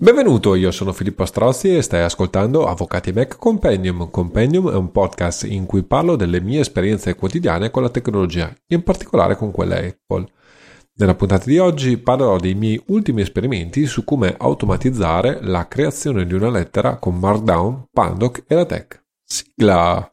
Benvenuto, io sono Filippo Strozzi e stai ascoltando Avvocati Mac Compendium. Compendium è un podcast in cui parlo delle mie esperienze quotidiane con la tecnologia, in particolare con quella Apple. Nella puntata di oggi parlerò dei miei ultimi esperimenti su come automatizzare la creazione di una lettera con Markdown, Pandoc e la Tech. Sigla!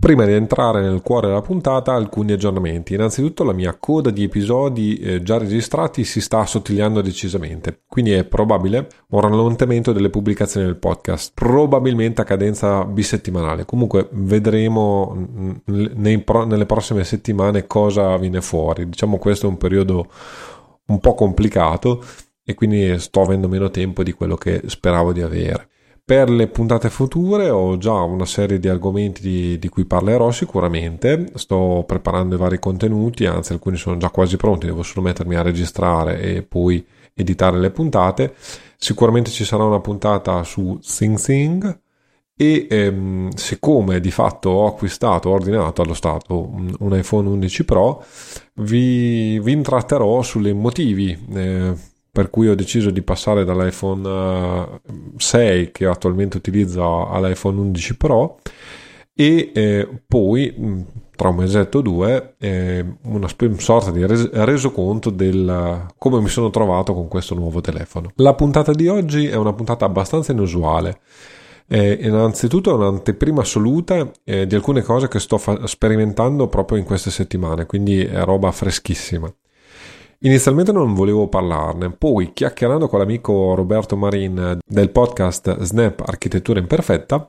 Prima di entrare nel cuore della puntata, alcuni aggiornamenti. Innanzitutto la mia coda di episodi eh, già registrati si sta assottigliando decisamente, quindi è probabile un rallentamento delle pubblicazioni del podcast, probabilmente a cadenza bisettimanale. Comunque vedremo pro- nelle prossime settimane cosa viene fuori. Diciamo questo è un periodo un po' complicato e quindi sto avendo meno tempo di quello che speravo di avere. Per le puntate future ho già una serie di argomenti di, di, cui parlerò sicuramente, sto preparando i vari contenuti, anzi alcuni sono già quasi pronti, devo solo mettermi a registrare e poi editare le puntate. Sicuramente ci sarà una puntata su Sing Sing e ehm, siccome di fatto ho acquistato, ho ordinato allo stato un, iPhone 11 Pro, vi, vi intratterò sulle motivi. Eh, per cui ho deciso di passare dall'iPhone 6 eh, che attualmente utilizzo all'iPhone 11 Pro e eh, poi mm, tra un mesetto o due eh, una sorta di res- resoconto del come mi sono trovato con questo nuovo telefono. La puntata di oggi è una puntata abbastanza inusuale. Eh, innanzitutto è un'anteprima assoluta eh, di alcune cose che sto fa- sperimentando proprio in queste settimane, quindi è roba freschissima. Inizialmente non volevo parlarne, poi chiacchierando con l'amico Roberto Marin del podcast Snap Architettura Imperfetta,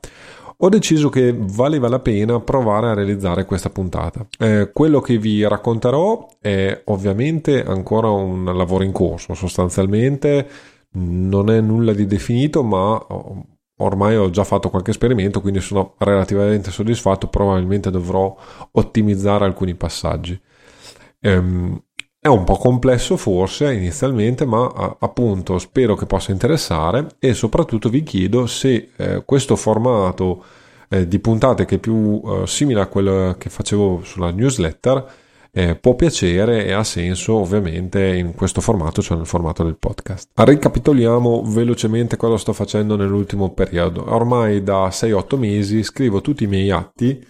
ho deciso che valeva la pena provare a realizzare questa puntata. Eh, quello che vi racconterò è ovviamente ancora un lavoro in corso, sostanzialmente non è nulla di definito, ma ormai ho già fatto qualche esperimento, quindi sono relativamente soddisfatto, probabilmente dovrò ottimizzare alcuni passaggi. Um, è un po' complesso forse inizialmente, ma appunto spero che possa interessare e soprattutto vi chiedo se eh, questo formato eh, di puntate che è più eh, simile a quello che facevo sulla newsletter eh, può piacere e ha senso ovviamente in questo formato, cioè nel formato del podcast. Ricapitoliamo velocemente cosa sto facendo nell'ultimo periodo. Ormai da 6-8 mesi scrivo tutti i miei atti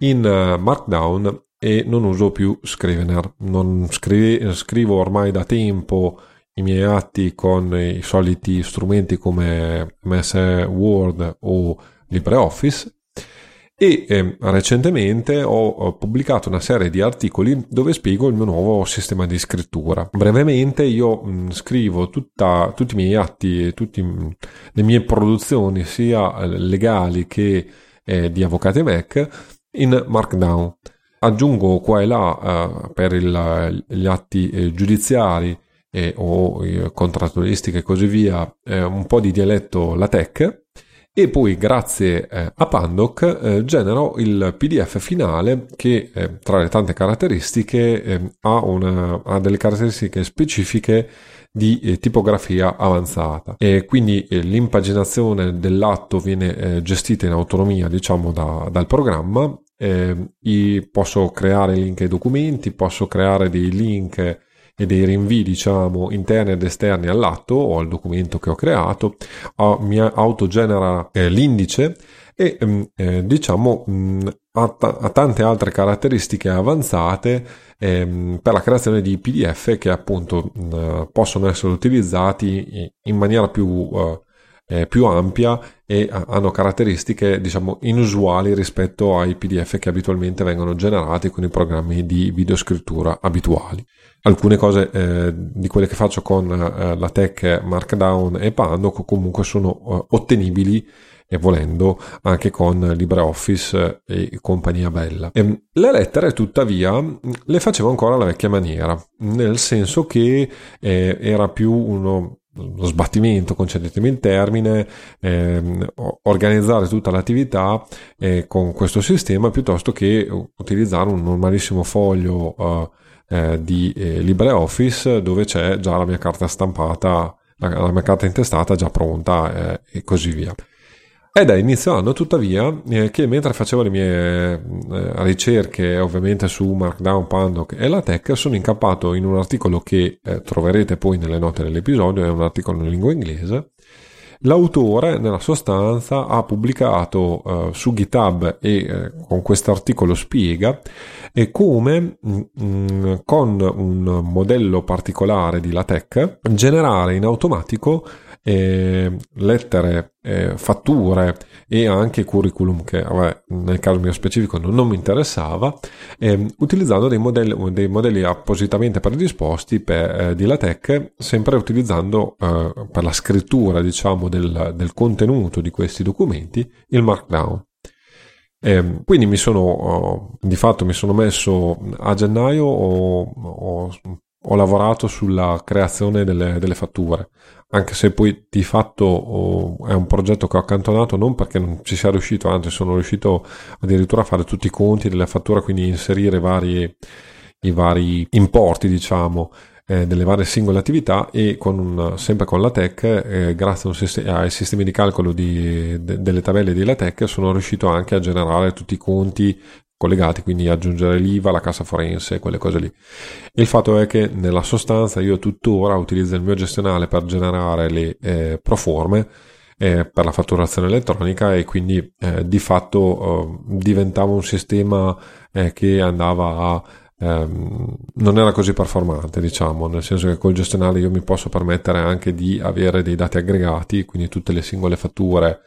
in uh, Markdown e non uso più Scrivener. Non scri- scrivo ormai da tempo i miei atti con i soliti strumenti come MS Word o LibreOffice e eh, recentemente ho, pubblicato una serie di articoli dove spiego il mio nuovo sistema di scrittura. Brevemente io mh, scrivo tutta, tutti i miei atti e tutte le mie produzioni sia legali che eh, di avvocati Mac in Markdown. Aggiungo qua e là eh, per il, gli atti eh, giudiziari eh, o contrattualistiche e così via eh, un po' di dialetto LaTeX e poi grazie eh, a Pandoc eh, genero il PDF finale che tra le tante caratteristiche ha, una, ha delle caratteristiche specifiche di eh, tipografia avanzata. E quindi eh, l'impaginazione dell'atto viene eh, gestita in autonomia diciamo da, dal programma eh, posso creare link ai documenti, posso creare dei link e dei rinvii diciamo interni ed esterni all'atto o al documento che ho creato, uh, mi autogenera eh, l'indice e ehm, eh, diciamo mh, ha, t- ha, tante altre caratteristiche avanzate ehm, per la creazione di PDF che appunto mh, possono essere utilizzati in maniera più uh, eh, più ampia e hanno caratteristiche diciamo inusuali rispetto ai PDF che abitualmente vengono generati con i programmi di videoscrittura abituali. Alcune cose eh, di quelle che faccio con eh, la tech Markdown e Pandoc comunque sono eh, ottenibili e volendo anche con LibreOffice e compagnia bella. E ehm, le lettere tuttavia le facevo ancora alla vecchia maniera, nel senso che eh, era più uno lo sbattimento, concedetemi il termine, ehm, organizzare tutta l'attività eh, con questo sistema piuttosto che utilizzare un normalissimo foglio eh, eh, di eh, LibreOffice dove c'è già la mia carta stampata, la, la mia carta intestata già pronta eh, e così via. È da inizio anno, tuttavia, eh, che mentre facevo le mie eh, ricerche, ovviamente su Markdown, Pandoc e la tech, sono incappato in un articolo che eh, troverete poi nelle note dell'episodio, è un articolo in lingua inglese. L'autore, nella sostanza, ha pubblicato eh, su GitHub e eh, con questo articolo spiega come mh, mm, mm, con un modello particolare di LaTeX generare in automatico eh, lettere, eh, fatture e anche curriculum che vabbè, nel caso mio specifico non, non mi interessava, eh, utilizzando dei modelli, dei modelli, appositamente predisposti per, eh, di LaTeX, sempre utilizzando eh, per la scrittura diciamo, del, del, contenuto di questi documenti il Markdown. Eh, quindi mi sono, oh, di fatto mi sono messo a gennaio, ho, ho, ho lavorato sulla creazione delle, delle fatture anche se poi di fatto oh, è un progetto che ho accantonato non perché non ci sia riuscito, anzi sono riuscito addirittura a fare tutti i conti della fattura, quindi inserire vari, i vari importi, diciamo, eh, delle varie singole attività e con un, sempre con la tech, eh, grazie sistema, ai sistemi di calcolo di, de, delle tabelle di LaTeX, sono riuscito anche a generare tutti i conti collegati, quindi aggiungere l'IVA, la cassa forense, quelle cose lì. Il fatto è che nella sostanza io tuttora utilizzo il mio gestionale per generare le eh, proforme eh, per la fatturazione elettronica e quindi eh, di fatto eh, diventava un sistema eh, che andava a ehm, non era così performante, diciamo, nel senso che col gestionale io mi posso permettere anche di avere dei dati aggregati, quindi tutte le singole fatture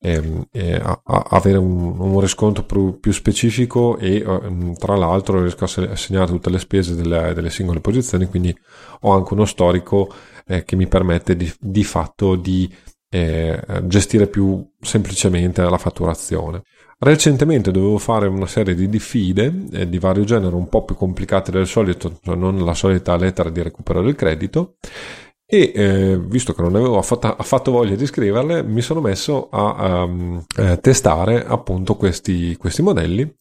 e, e a, a avere un, un riscontro più, più, specifico e uh, tra l'altro riesco a segnare tutte le spese delle, delle singole posizioni, quindi ho anche uno storico eh, che mi permette di, di fatto di eh, gestire più semplicemente la fatturazione. Recentemente dovevo fare una serie di diffide eh, di vario genere un po' più complicate del solito, cioè non la solita lettera di recupero del credito e eh, visto che non avevo affatto, affatto, voglia di scriverle mi sono messo a um, eh, testare appunto questi, questi modelli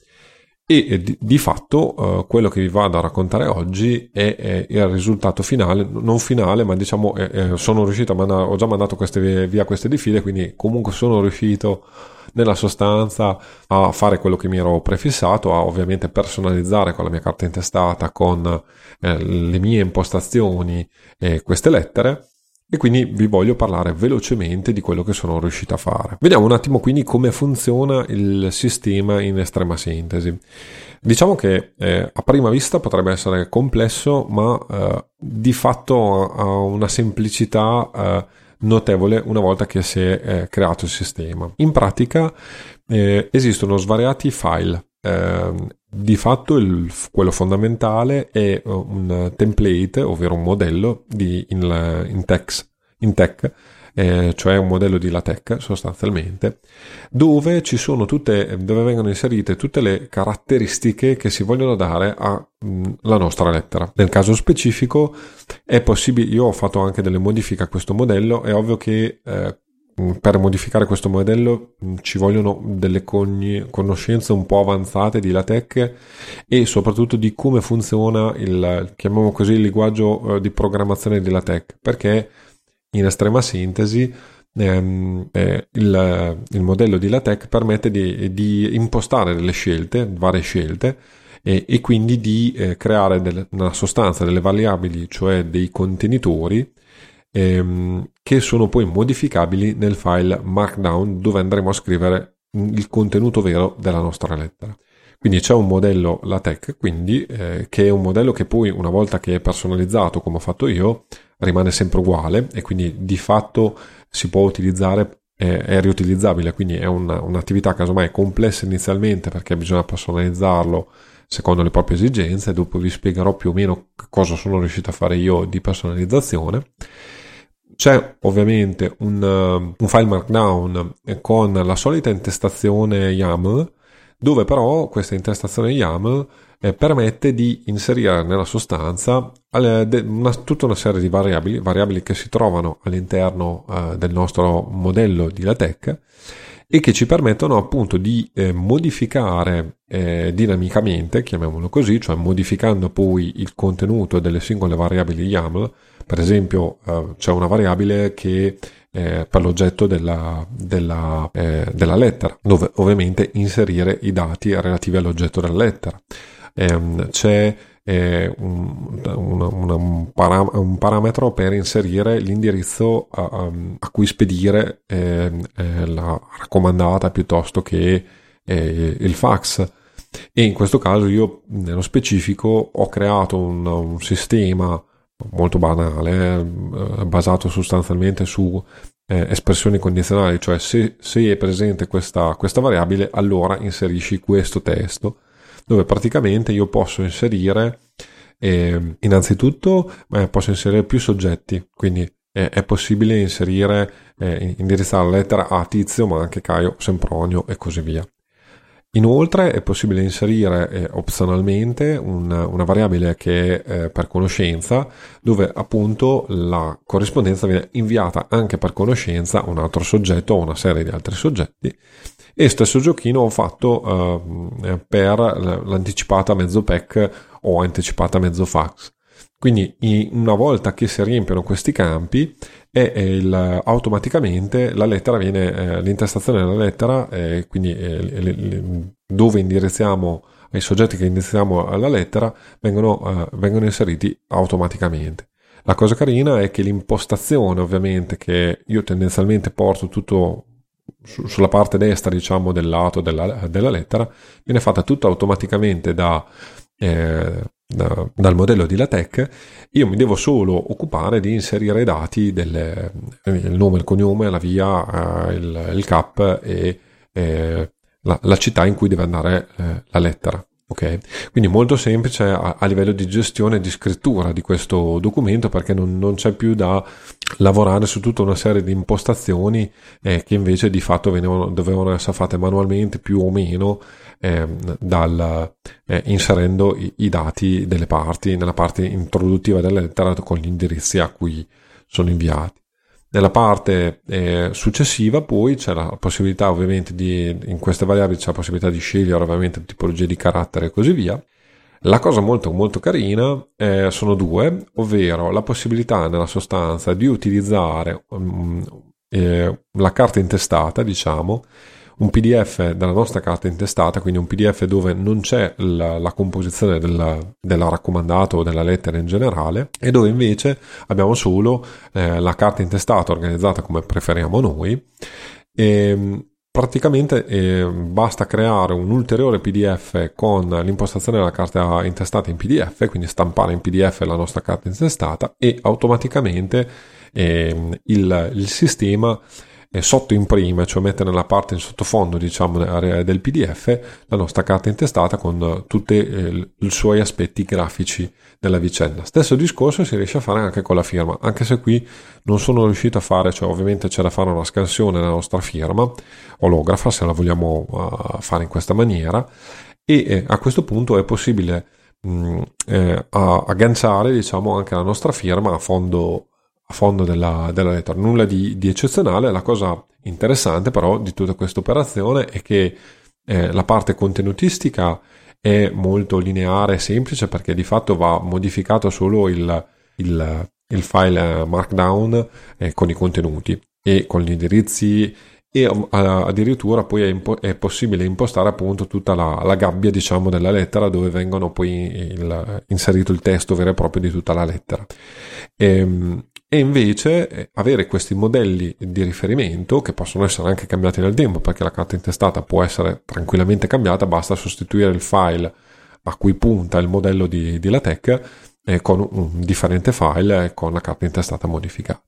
e di, di fatto uh, quello che vi vado a raccontare oggi è, è, il risultato finale, non finale, ma diciamo eh, sono riuscito a mandare, ho già mandato queste, via queste diffide, quindi comunque sono riuscito nella sostanza a fare quello che mi ero prefissato, a ovviamente personalizzare con la mia carta intestata, con eh, le mie impostazioni eh, queste lettere e quindi vi voglio parlare velocemente di quello che sono riuscito a fare. Vediamo un attimo quindi come funziona il sistema in estrema sintesi. Diciamo che eh, a prima vista potrebbe essere complesso, ma eh, di fatto ha una semplicità eh, notevole una volta che si è eh, creato il sistema. In pratica eh, esistono svariati file. Eh, di fatto il, quello fondamentale è eh, un template, ovvero un modello di, in, in, text, in tech eh, cioè un modello di LaTeX sostanzialmente, dove tutte, dove vengono inserite tutte le caratteristiche che si vogliono dare alla mm, nostra lettera. Nel caso specifico è possibile, io ho fatto anche delle modifiche a questo modello, è ovvio che eh, mm, per modificare questo modello mm, ci vogliono delle conoscenze un po' avanzate di LaTeX e soprattutto di come funziona il, chiamiamo così, il linguaggio eh, di programmazione di LaTeX, perché in estrema sintesi, ehm, eh, il, il, modello di LaTeX permette di, di, impostare delle scelte, varie scelte, e, e quindi di eh, creare delle, nella sostanza delle variabili, cioè dei contenitori, ehm, che sono poi modificabili nel file Markdown dove andremo a scrivere il contenuto vero della nostra lettera. Quindi c'è un modello LaTeX, quindi, eh, che è un modello che poi una volta che è personalizzato come ho fatto io, rimane sempre uguale e quindi di fatto si può utilizzare, è, riutilizzabile, quindi è una, un'attività casomai complessa inizialmente perché bisogna personalizzarlo secondo le proprie esigenze, dopo vi spiegherò più o meno cosa sono riuscito a fare io di personalizzazione. C'è ovviamente un, un file markdown con la solita intestazione YAML, dove però questa intestazione YAML eh, permette di inserire nella sostanza una, tutta una serie di variabili, variabili che si trovano all'interno eh, del nostro modello di LaTeX e che ci permettono appunto di eh, modificare eh, dinamicamente, chiamiamolo così, cioè modificando poi il contenuto delle singole variabili YAML. Per esempio, eh, c'è una variabile che eh, per l'oggetto della, della, eh, della, lettera, dove ovviamente inserire i dati relativi all'oggetto della lettera. Ehm, c'è eh, un, un, un, param- un, parametro per inserire l'indirizzo a, a, a cui spedire ehm, eh, la raccomandata piuttosto che eh, il fax. E in questo caso io nello specifico ho creato un, sistema molto banale, eh, basato sostanzialmente su eh, espressioni condizionali, cioè se, se è presente questa, questa, variabile, allora inserisci questo testo, dove praticamente io posso inserire, eh, innanzitutto eh, posso inserire più soggetti, quindi è possibile inserire, eh, indirizzare la lettera a Tizio, ma anche Caio, Sempronio e così via. Inoltre è possibile inserire eh, opzionalmente un, una variabile che è eh, per conoscenza, dove appunto la corrispondenza viene inviata anche per conoscenza a un altro soggetto o una serie di altri soggetti. E stesso giochino ho fatto eh, per l'anticipata mezzo pack o anticipata mezzo fax. Quindi una volta che si riempiono questi campi e il, automaticamente la lettera viene, eh, l'intestazione della lettera, eh, quindi eh, le, le, dove indirizziamo ai soggetti che indirizziamo alla lettera, vengono, eh, vengono inseriti automaticamente. La cosa carina è che l'impostazione, ovviamente, che io tendenzialmente porto tutto su, sulla parte destra, diciamo, del lato della, della lettera, viene fatta tutta automaticamente da eh, da, dal modello di LaTeX, io mi devo solo occupare di inserire i dati del il nome, il cognome, la via, eh, il, il, CAP e eh, la, la, città in cui deve andare eh, la lettera. Okay? Quindi molto semplice a, a, livello di gestione e di scrittura di questo documento perché non, non, c'è più da lavorare su tutta una serie di impostazioni eh, che invece di fatto venivano, dovevano essere fatte manualmente più o meno eh, dal, eh, inserendo i, i, dati delle parti nella parte introduttiva della lettera con gli indirizzi a cui sono inviati. Nella parte eh, successiva poi c'è la possibilità ovviamente di, in queste variabili c'è la possibilità di scegliere ovviamente tipologie di carattere e così via. La cosa molto molto carina eh, sono due, ovvero la possibilità nella sostanza di utilizzare um, eh, la carta intestata, diciamo, un PDF della nostra carta intestata, quindi un PDF dove non c'è la, la composizione della, della raccomandato o della lettera in generale e dove invece abbiamo solo eh, la carta intestata organizzata come preferiamo noi. E, praticamente eh, basta creare un ulteriore PDF con l'impostazione della carta intestata in PDF, quindi stampare in PDF la nostra carta intestata e automaticamente eh, il, il sistema sotto imprime, cioè mette nella parte in sottofondo diciamo del PDF la nostra carta intestata con tutti eh, i suoi aspetti grafici della vicenda. Stesso discorso si riesce a fare anche con la firma, anche se qui non sono riuscito a fare, cioè ovviamente c'è da fare una scansione della nostra firma, olografa se la vogliamo uh, fare in questa maniera e eh, a questo punto è possibile mh, mm, eh, agganciare diciamo anche la nostra firma a fondo a fondo della, della lettera. Nulla di, di, eccezionale, la cosa interessante però di tutta questa operazione è che eh, la parte contenutistica è molto lineare e semplice perché di fatto va modificato solo il, il, il file markdown eh, con i contenuti e con gli indirizzi e addirittura poi è, impo- è, possibile impostare appunto tutta la, la, gabbia diciamo della lettera dove vengono poi il, inserito il testo vero e proprio di tutta la lettera e, ehm, e invece eh, avere questi modelli di riferimento che possono essere anche cambiati nel tempo perché la carta intestata può essere tranquillamente cambiata, basta sostituire il file a cui punta il modello di, di LaTeX eh, con un differente file con la carta intestata modificata.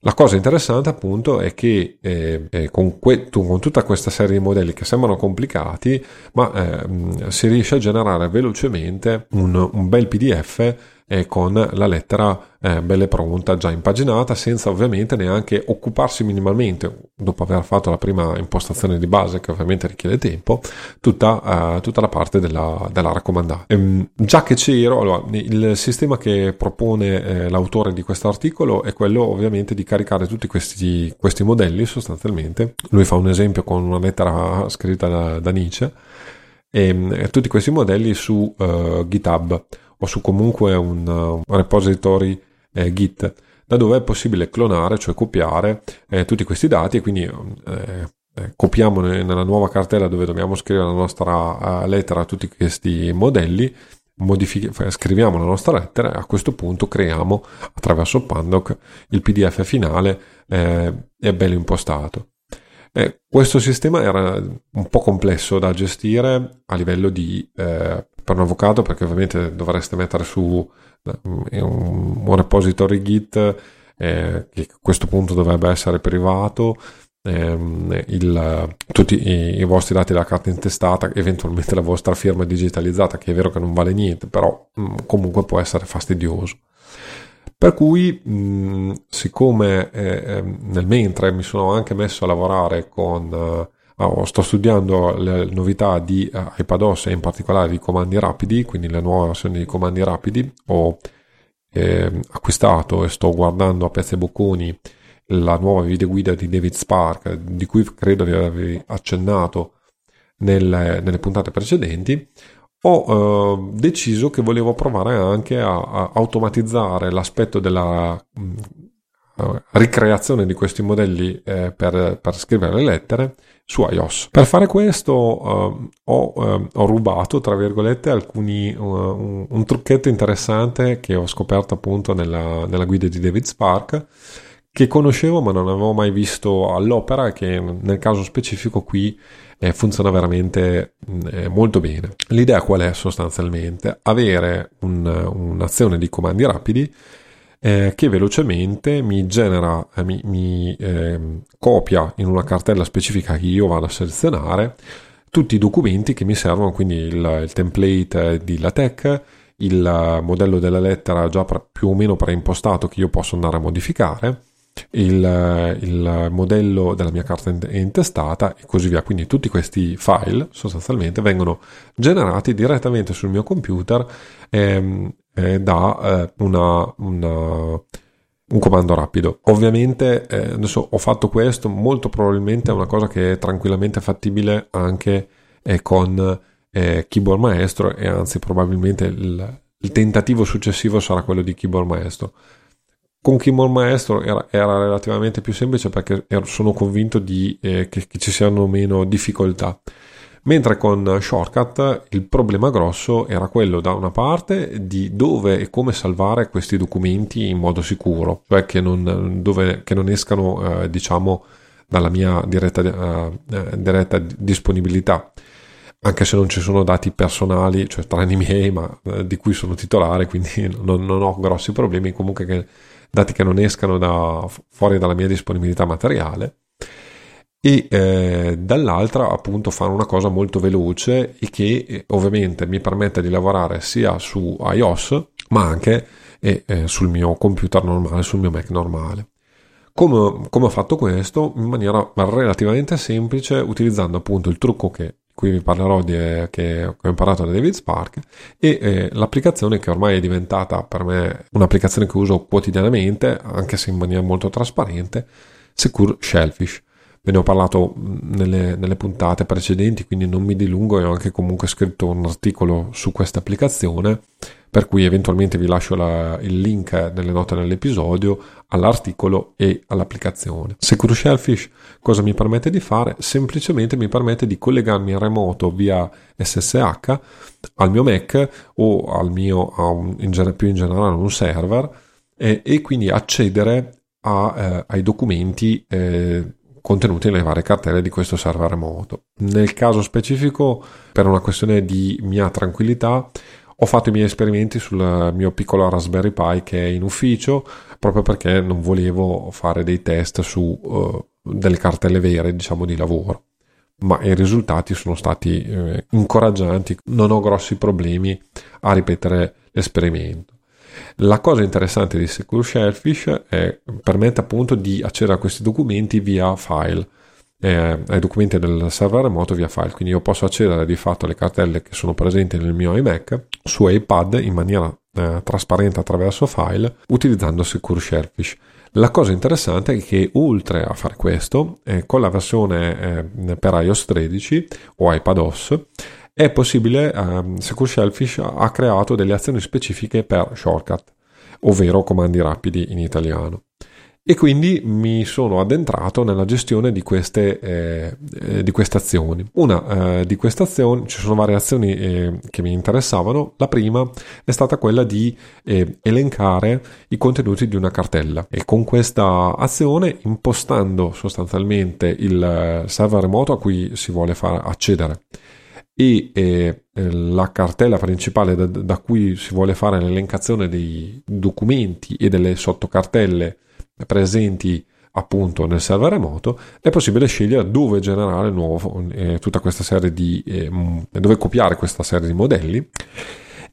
La cosa interessante appunto è che eh, eh con, que- con, tutta questa serie di modelli che sembrano complicati, ma si riesce a generare velocemente un, un bel PDF eh, con la lettera eh, bella e pronta, già impaginata, senza ovviamente neanche occuparsi minimamente, dopo aver fatto la prima impostazione di base, che ovviamente richiede tempo, tutta, eh, tutta la parte della, della raccomandata. Ehm, già che c'ero, allora, il sistema che propone eh, l'autore di questo articolo è quello ovviamente di caricare tutti questi, questi modelli sostanzialmente. Lui fa un esempio con una lettera scritta da, da Nietzsche. E, ehm, tutti questi modelli su uh, GitHub o su comunque un, repository eh, Git da dove è possibile clonare, cioè copiare eh, tutti questi dati e quindi eh, eh, copiamo nella nuova cartella dove dobbiamo scrivere la nostra uh, lettera tutti questi modelli, modific- scriviamo la nostra lettera e a questo punto creiamo attraverso Pandoc il PDF finale eh, è bello impostato. Eh, questo sistema era un po' complesso da gestire a livello di eh, per un avvocato perché ovviamente dovreste mettere su eh, un, un repository Git eh, che a questo punto dovrebbe essere privato ehm, il, tutti i, i, vostri dati della carta intestata eventualmente la vostra firma digitalizzata che è vero che non vale niente però mh, mm, comunque può essere fastidioso. Per cui mh, mm, siccome eh, ehm, nel mentre mi sono anche messo a lavorare con eh, Oh, sto studiando le novità di uh, iPadOS e in particolare di comandi rapidi, quindi le nuove versioni di comandi rapidi. Ho eh, acquistato e sto guardando a pezzi e bocconi la nuova videoguida di David Spark, di cui credo di avervi accennato nelle, nelle puntate precedenti. Ho eh, deciso che volevo provare anche a, a automatizzare l'aspetto della mh, uh, ricreazione di questi modelli eh, per, per scrivere le lettere su iOS. Per fare questo uh, ho, uh, ho, rubato, tra virgolette, alcuni, uh, un, un, trucchetto interessante che ho scoperto appunto nella, nella, guida di David Spark, che conoscevo ma non avevo mai visto all'opera che nel caso specifico qui eh, funziona veramente eh, molto bene. L'idea qual è sostanzialmente? Avere un, un'azione di comandi rapidi eh, che velocemente mi genera, eh, mi, mi eh, copia in una cartella specifica che io vado a selezionare tutti i documenti che mi servono, quindi il, il template di LaTeX, il modello della lettera già pre, più o meno preimpostato che io posso andare a modificare, il, il, modello della mia carta intestata e così via. Quindi tutti questi file sostanzialmente vengono generati direttamente sul mio computer ehm, eh, da eh, una, una, un comando rapido. Ovviamente eh, adesso ho fatto questo, molto probabilmente è una cosa che è tranquillamente fattibile anche eh, con eh, Keyboard Maestro e anzi probabilmente il, il, tentativo successivo sarà quello di Keyboard Maestro. Con Keyboard Maestro era, era relativamente più semplice perché sono convinto di, eh, che, che ci siano meno difficoltà mentre con Shortcut il problema grosso era quello da una parte di dove e come salvare questi documenti in modo sicuro, cioè che non, dove, che non escano eh, diciamo dalla mia diretta, uh, diretta, disponibilità. Anche se non ci sono dati personali, cioè tranne i miei, ma uh, di cui sono titolare, quindi non, non, ho grossi problemi, comunque che, dati che non escano da, fuori dalla mia disponibilità materiale e eh, dall'altra appunto fare una cosa molto veloce e che eh, ovviamente mi permette di lavorare sia su iOS ma anche eh, eh, sul mio computer normale, sul mio Mac normale. Come, come, ho fatto questo? In maniera relativamente semplice utilizzando appunto il trucco che qui vi parlerò di, eh, che ho imparato da David Spark e eh, l'applicazione che ormai è diventata per me un'applicazione che uso quotidianamente anche se in maniera molto trasparente Secure Shellfish Ve ne ho parlato nelle, nelle, puntate precedenti, quindi non mi dilungo e ho anche comunque scritto un articolo su questa applicazione, per cui eventualmente vi lascio la, il link nelle note dell'episodio all'articolo e all'applicazione. Secure Shellfish cosa mi permette di fare? Semplicemente mi permette di collegarmi in remoto via SSH al mio Mac o al mio, in, più in generale, a un server e, e quindi accedere a, eh, ai documenti eh, contenuti nelle varie cartelle di questo server remoto. Nel caso specifico, per una questione di mia tranquillità, ho fatto i miei esperimenti sul mio piccolo Raspberry Pi che è in ufficio proprio perché non volevo fare dei test su uh, delle cartelle vere, diciamo, di lavoro. Ma i risultati sono stati eh, incoraggianti, non ho grossi problemi a ripetere l'esperimento. La cosa interessante di Secure Shellfish è, permette appunto di accedere a questi documenti via file, eh, ai documenti del server remoto via file, quindi io posso accedere di fatto alle cartelle che sono presenti nel mio iMac su iPad in maniera eh, trasparente attraverso file utilizzando Secure Shellfish. La cosa interessante è che oltre a fare questo, eh, con la versione eh, per iOS 13 o iPadOS, è possibile, um, Secure Shellfish ha creato delle azioni specifiche per shortcut. ovvero comandi rapidi in italiano e quindi mi sono addentrato nella gestione di queste, eh, di queste azioni. Una eh, di queste azioni, ci sono varie azioni eh, che mi interessavano, la prima è stata quella di eh, elencare i contenuti di una cartella e con questa azione impostando sostanzialmente il eh, server remoto a cui si vuole far accedere e eh, la cartella principale da, da, cui si vuole fare l'elencazione dei documenti e delle sottocartelle presenti appunto nel server remoto, è possibile scegliere dove generare nuovo, eh, tutta questa serie di eh, dove copiare questa serie di modelli.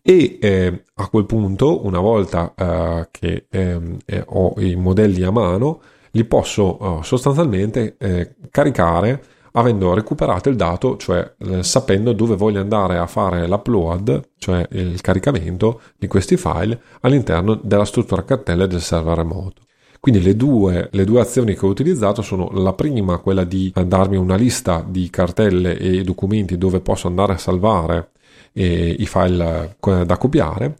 E eh, a quel punto una volta eh, che ehm, eh, ho i modelli a mano li posso sostanzialmente eh, caricare avendo recuperato il dato, cioè sapendo dove voglio andare a fare l'upload, cioè il caricamento di questi file all'interno della struttura cartelle del server remoto. Quindi le due, le due, azioni che ho utilizzato sono la prima, quella di darmi una lista di cartelle e documenti dove posso andare a salvare eh, i file eh, da copiare.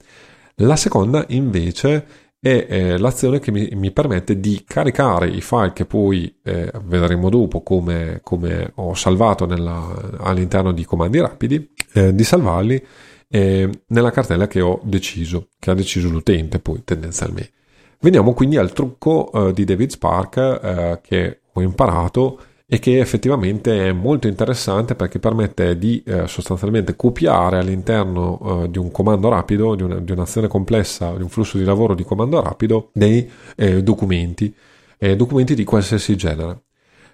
La seconda invece è eh, l'azione che mi, mi, permette di caricare i file che poi eh, vedremo dopo come, come ho salvato nella, all'interno di comandi rapidi, eh, di salvarli eh, nella cartella che ho deciso, che ha deciso l'utente poi tendenzialmente. Veniamo quindi al trucco uh, di David Spark uh, che ho imparato e che effettivamente è molto interessante perché permette di uh, sostanzialmente copiare all'interno di un comando rapido, di, una, di, un'azione complessa, di un flusso di lavoro di comando rapido, dei documenti, documenti di qualsiasi genere.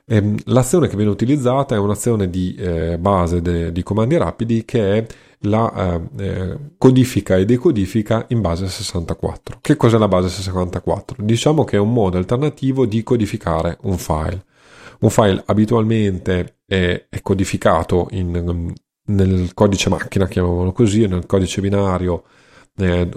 Ehm, l'azione che viene utilizzata è un'azione di base de, di comandi rapidi che è la eh, eh, codifica e decodifica in base 64. Che cos'è la base 64? Diciamo che è un modo alternativo di codificare un file. Un file abitualmente è, è codificato in, nel codice macchina, chiamiamolo così, nel codice binario eh,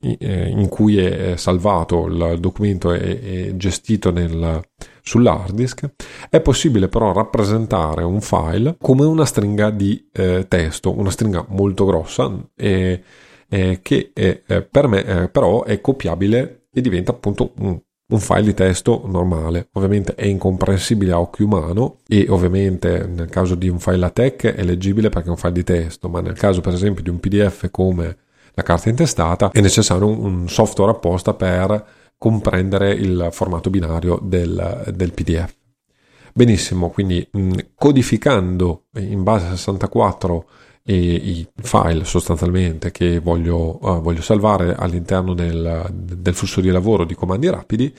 eh, in cui è salvato il documento e gestito nel, sull'hard disk, è possibile però rappresentare un file come una stringa di eh, testo, una stringa molto grossa eh, eh, che è, per me eh, però è copiabile e diventa appunto un, un file di testo normale. Ovviamente è incomprensibile a occhio umano e ovviamente nel caso di un file LaTeX è leggibile perché è un file di testo, ma nel caso per esempio di un PDF come la carta intestata è necessario un, software apposta per comprendere il formato binario del, del PDF. Benissimo, quindi mh, codificando in base 64 e i file sostanzialmente che voglio, uh, voglio salvare all'interno del, del, flusso di lavoro di comandi rapidi,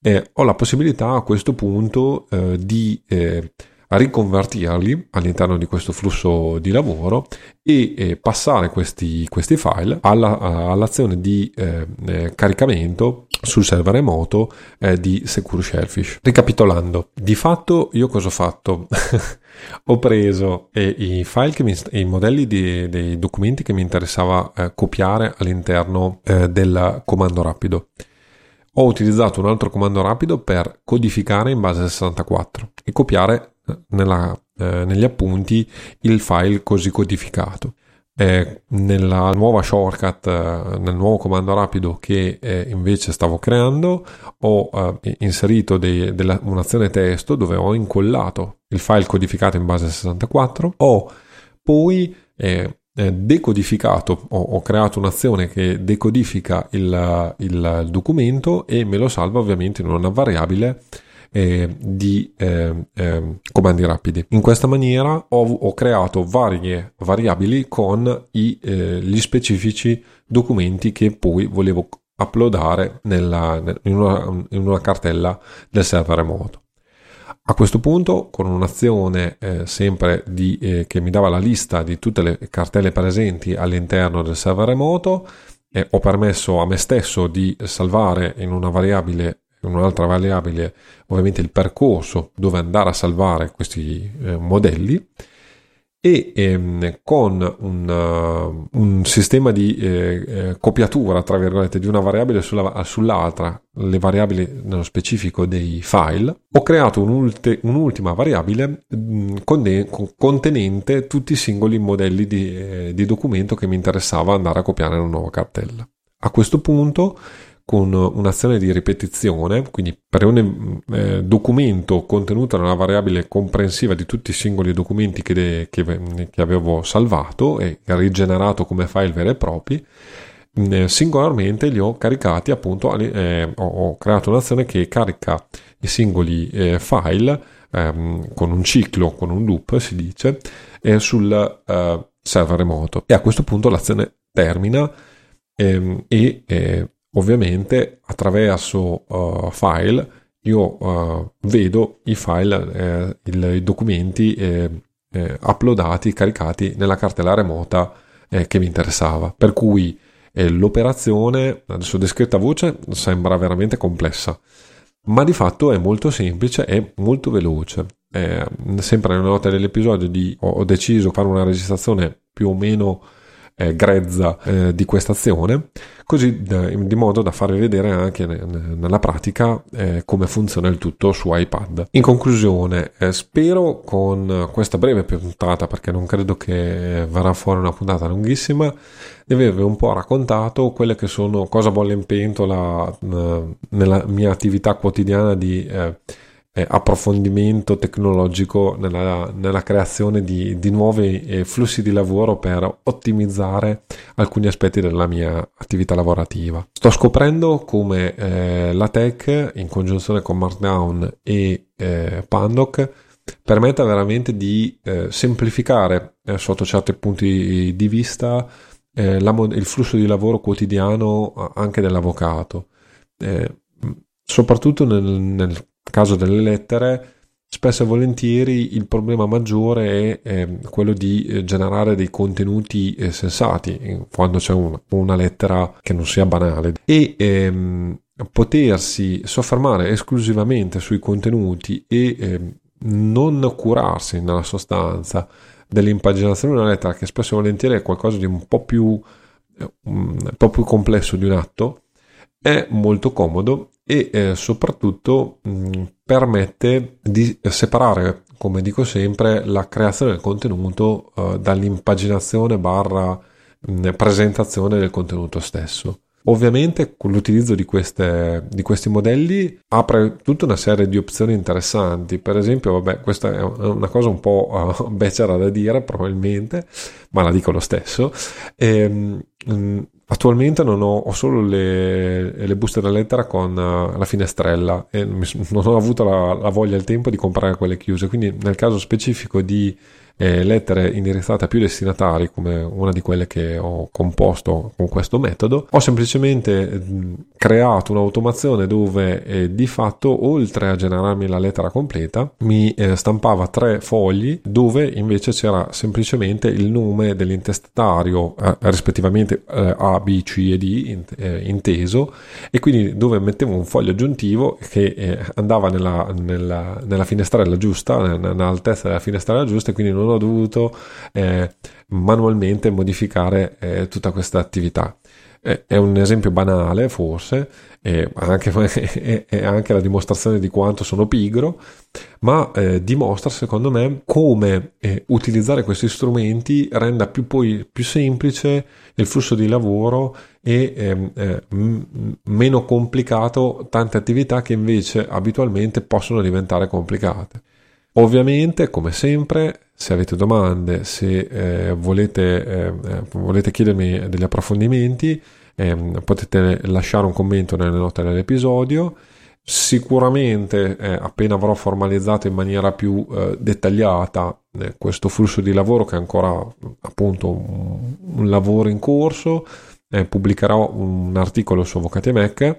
eh, ho la possibilità a questo punto eh, di eh, riconvertirli all'interno di questo flusso di lavoro e eh, passare questi, questi file alla, all'azione di eh, eh, caricamento sul server remoto eh, di Secure Shellfish. Ricapitolando, di fatto io cosa ho fatto? ho preso eh, i file mi, i modelli di, dei documenti che mi interessava eh, copiare all'interno del comando rapido ho utilizzato un altro comando rapido per codificare in base 64 e copiare nella, eh, negli appunti il file così codificato. Eh, nella nuova shortcut, eh, nel nuovo comando rapido che eh, invece stavo creando, ho eh, inserito dei, della, un'azione testo dove ho incollato il file codificato in base 64. Ho poi eh, decodificato, ho, ho, creato un'azione che decodifica il, il documento e me lo salva ovviamente in una variabile eh, di eh, eh, comandi rapidi. In questa maniera ho, ho creato varie variabili con i, eh, gli specifici documenti che poi volevo uploadare nella, in, una, in, una, cartella del server remoto. A questo punto, con un'azione eh, sempre di, eh, che mi dava la lista di tutte le cartelle presenti all'interno del server remoto, eh, ho permesso a me stesso di salvare in una variabile un'altra variabile ovviamente il percorso dove andare a salvare questi eh, modelli e ehm, con un, uh, un, sistema di eh, eh, copiatura tra virgolette di una variabile sulla, sull'altra le variabili nello specifico dei file ho creato un'ultima variabile mh, mm, contenente tutti i singoli modelli di, eh, di documento che mi interessava andare a copiare in una nuova cartella. A questo punto con un'azione di ripetizione, quindi per ogni eh, documento contenuto nella variabile comprensiva di tutti i singoli documenti che, de- che, che avevo salvato e rigenerato come file veri e propri, eh, singolarmente li ho caricati appunto, eh, ho, ho, creato un'azione che carica i singoli eh, file ehm, con un ciclo, con un loop si dice, sul eh, server remoto. E a questo punto l'azione termina ehm, e eh, ovviamente attraverso uh, file io uh, vedo i file, eh, il, i documenti eh, eh, uploadati, caricati nella cartella remota eh, che mi interessava. Per cui l'operazione, adesso descritta a voce, sembra veramente complessa, ma di fatto è molto semplice e molto veloce. sempre nelle note dell'episodio di, ho, ho deciso di fare una registrazione più o meno eh, grezza eh, di questa azione, così di modo da farvi vedere anche nella pratica eh, come funziona il tutto su iPad. In conclusione, eh, spero con questa breve puntata, perché non credo che verrà fuori una puntata lunghissima, di avervi un po' raccontato quelle che sono cosa bolle in pentola eh, nella mia attività quotidiana di eh, approfondimento tecnologico nella, nella creazione di, di nuovi eh, flussi di lavoro per ottimizzare alcuni aspetti della mia attività lavorativa. Sto scoprendo come eh, la tech in congiunzione con Markdown e eh, Pandoc permetta veramente di eh, semplificare eh, sotto certi punti di vista la, il flusso di lavoro quotidiano anche dell'avvocato soprattutto nel, nel, caso delle lettere, spesso e volentieri il problema maggiore è eh, quello di eh, generare dei contenuti eh, sensati quando c'è un, una lettera che non sia banale. E ehm, potersi soffermare esclusivamente sui contenuti e ehm, non curarsi nella sostanza dell'impaginazione di una lettera che spesso e volentieri è qualcosa di un po' più, eh, un po più complesso di un atto è molto comodo e eh, soprattutto mh, permette di separare, come dico sempre, la creazione del contenuto eh, dall'impaginazione barra mh, presentazione del contenuto stesso. Ovviamente con l'utilizzo di, queste, di, questi modelli apre tutta una serie di opzioni interessanti, per esempio, vabbè, questa è una cosa un po' uh, becera da dire probabilmente, ma la dico lo stesso. E, mh, Attualmente non ho, ho solo le, le, buste da lettera con uh, la finestrella e non ho avuto la, la voglia e il tempo di comprare quelle chiuse, quindi nel caso specifico di eh, lettere indirizzate a più destinatari, come una di quelle che ho composto con questo metodo, ho semplicemente mh, creato un'automazione dove eh, di fatto, oltre a generarmi la lettera completa, mi eh, stampava tre fogli dove invece c'era semplicemente il nome dell'intestatario, eh, rispettivamente eh, A, B, C e D, eh, inteso, e quindi dove mettevo un foglio aggiuntivo che andava nella, nella, nella finestrella giusta, nell'altezza della finestrella giusta, e quindi non ho dovuto eh, manualmente modificare eh, tutta questa attività. Eh, è un esempio banale, forse, è anche, è anche, la dimostrazione di quanto sono pigro, ma eh, dimostra, secondo me, come eh, utilizzare questi strumenti renda più, poi, più semplice il flusso di lavoro e ehm, eh, m- meno complicato tante attività che invece abitualmente possono diventare complicate. Ovviamente, come sempre, se avete domande, se eh, volete, eh, eh volete, chiedermi degli approfondimenti, ehm, potete lasciare un commento nelle note dell'episodio. Sicuramente, eh, appena avrò formalizzato in maniera più eh, dettagliata eh, questo flusso di lavoro, che è ancora appunto un, un lavoro in corso, pubblicherò un articolo su Avvocati Mac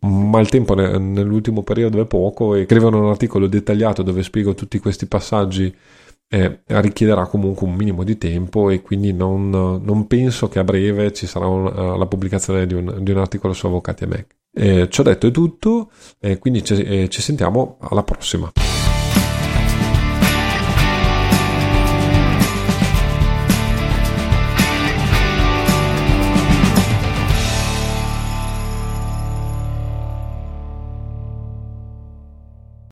ma il tempo nell'ultimo periodo è poco e scrivere un articolo dettagliato dove spiego tutti questi passaggi eh, richiederà comunque un minimo di tempo e quindi non, non penso che a breve ci sarà un, la pubblicazione di un, di un, articolo su Avvocati e Mac. Eh, ci ho detto è tutto, eh, quindi ci, eh, ci sentiamo alla prossima.